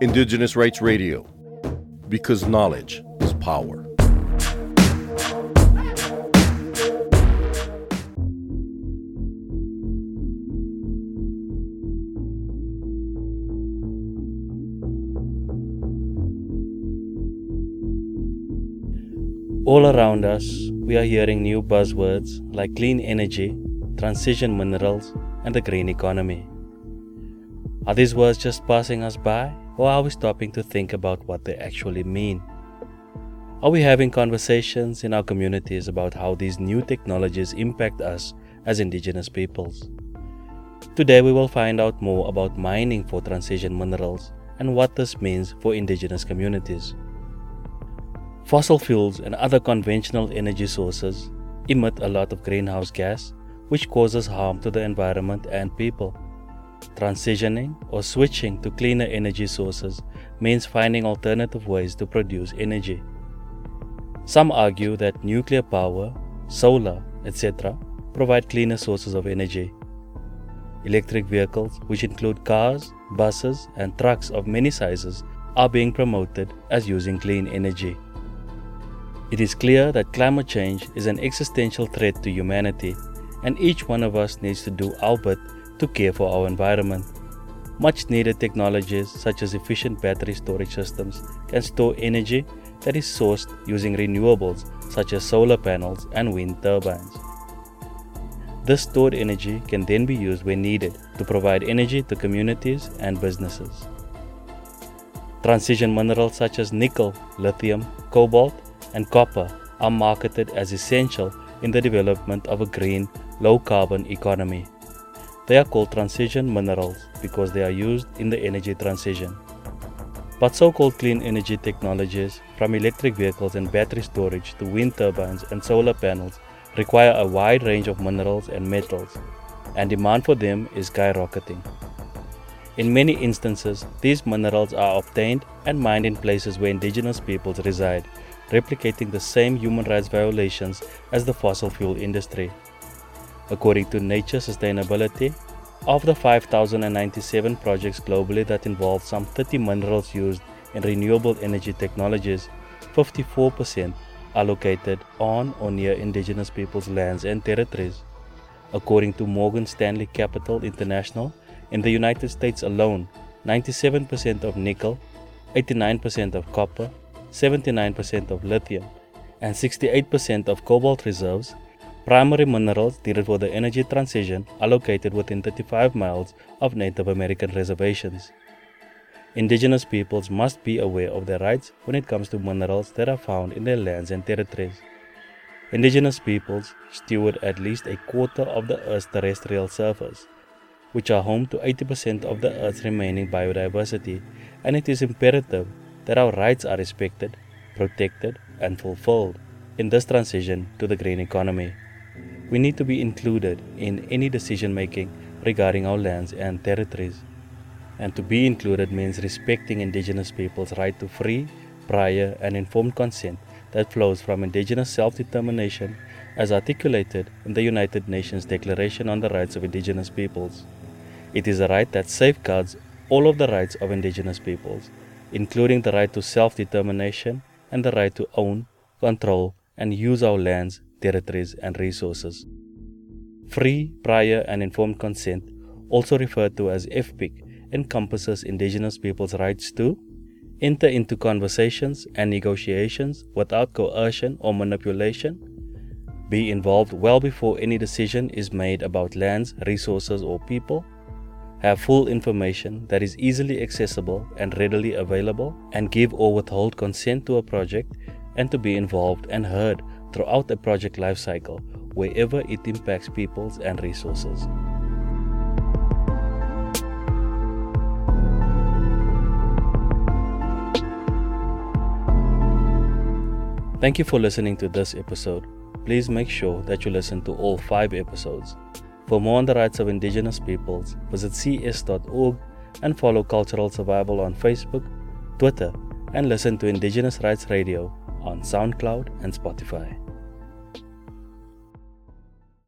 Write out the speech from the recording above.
Indigenous Rights Radio, because knowledge is power. All around us, we are hearing new buzzwords like clean energy, transition minerals, and the green economy. Are these words just passing us by, or are we stopping to think about what they actually mean? Are we having conversations in our communities about how these new technologies impact us as Indigenous peoples? Today, we will find out more about mining for transition minerals and what this means for Indigenous communities. Fossil fuels and other conventional energy sources emit a lot of greenhouse gas, which causes harm to the environment and people. Transitioning or switching to cleaner energy sources means finding alternative ways to produce energy. Some argue that nuclear power, solar, etc., provide cleaner sources of energy. Electric vehicles, which include cars, buses, and trucks of many sizes, are being promoted as using clean energy. It is clear that climate change is an existential threat to humanity, and each one of us needs to do our bit to care for our environment. Much needed technologies such as efficient battery storage systems can store energy that is sourced using renewables such as solar panels and wind turbines. This stored energy can then be used when needed to provide energy to communities and businesses. Transition minerals such as nickel, lithium, cobalt, and copper are marketed as essential in the development of a green, low carbon economy. They are called transition minerals because they are used in the energy transition. But so called clean energy technologies, from electric vehicles and battery storage to wind turbines and solar panels, require a wide range of minerals and metals, and demand for them is skyrocketing. In many instances, these minerals are obtained and mined in places where indigenous peoples reside, replicating the same human rights violations as the fossil fuel industry. According to Nature Sustainability, of the 5,097 projects globally that involve some 30 minerals used in renewable energy technologies, 54% are located on or near indigenous peoples' lands and territories. According to Morgan Stanley Capital International, in the United States alone, 97% of nickel, 89% of copper, 79% of lithium, and 68% of cobalt reserves, primary minerals needed for the energy transition are located within 35 miles of Native American reservations. Indigenous peoples must be aware of their rights when it comes to minerals that are found in their lands and territories. Indigenous peoples steward at least a quarter of the Earth's terrestrial surface, which are home to 80% of the Earth's remaining biodiversity, and it is imperative that our rights are respected, protected, and fulfilled in this transition to the green economy. We need to be included in any decision making regarding our lands and territories. And to be included means respecting Indigenous people's right to free, prior, and informed consent that flows from Indigenous self determination as articulated in the United Nations Declaration on the Rights of Indigenous Peoples. It is a right that safeguards all of the rights of Indigenous peoples including the right to self determination and the right to own, control, and use our lands, territories, and resources. Free, prior, and informed consent, also referred to as FPIC, encompasses Indigenous people's rights to enter into conversations and negotiations without coercion or manipulation, be involved well before any decision is made about lands, resources, or people have full information that is easily accessible and readily available, and give or withhold consent to a project, and to be involved and heard throughout the project lifecycle wherever it impacts peoples and resources. Thank you for listening to this episode. Please make sure that you listen to all five episodes. For more on the rights of Indigenous peoples, visit cs.org and follow Cultural Survival on Facebook, Twitter, and listen to Indigenous Rights Radio on SoundCloud and Spotify.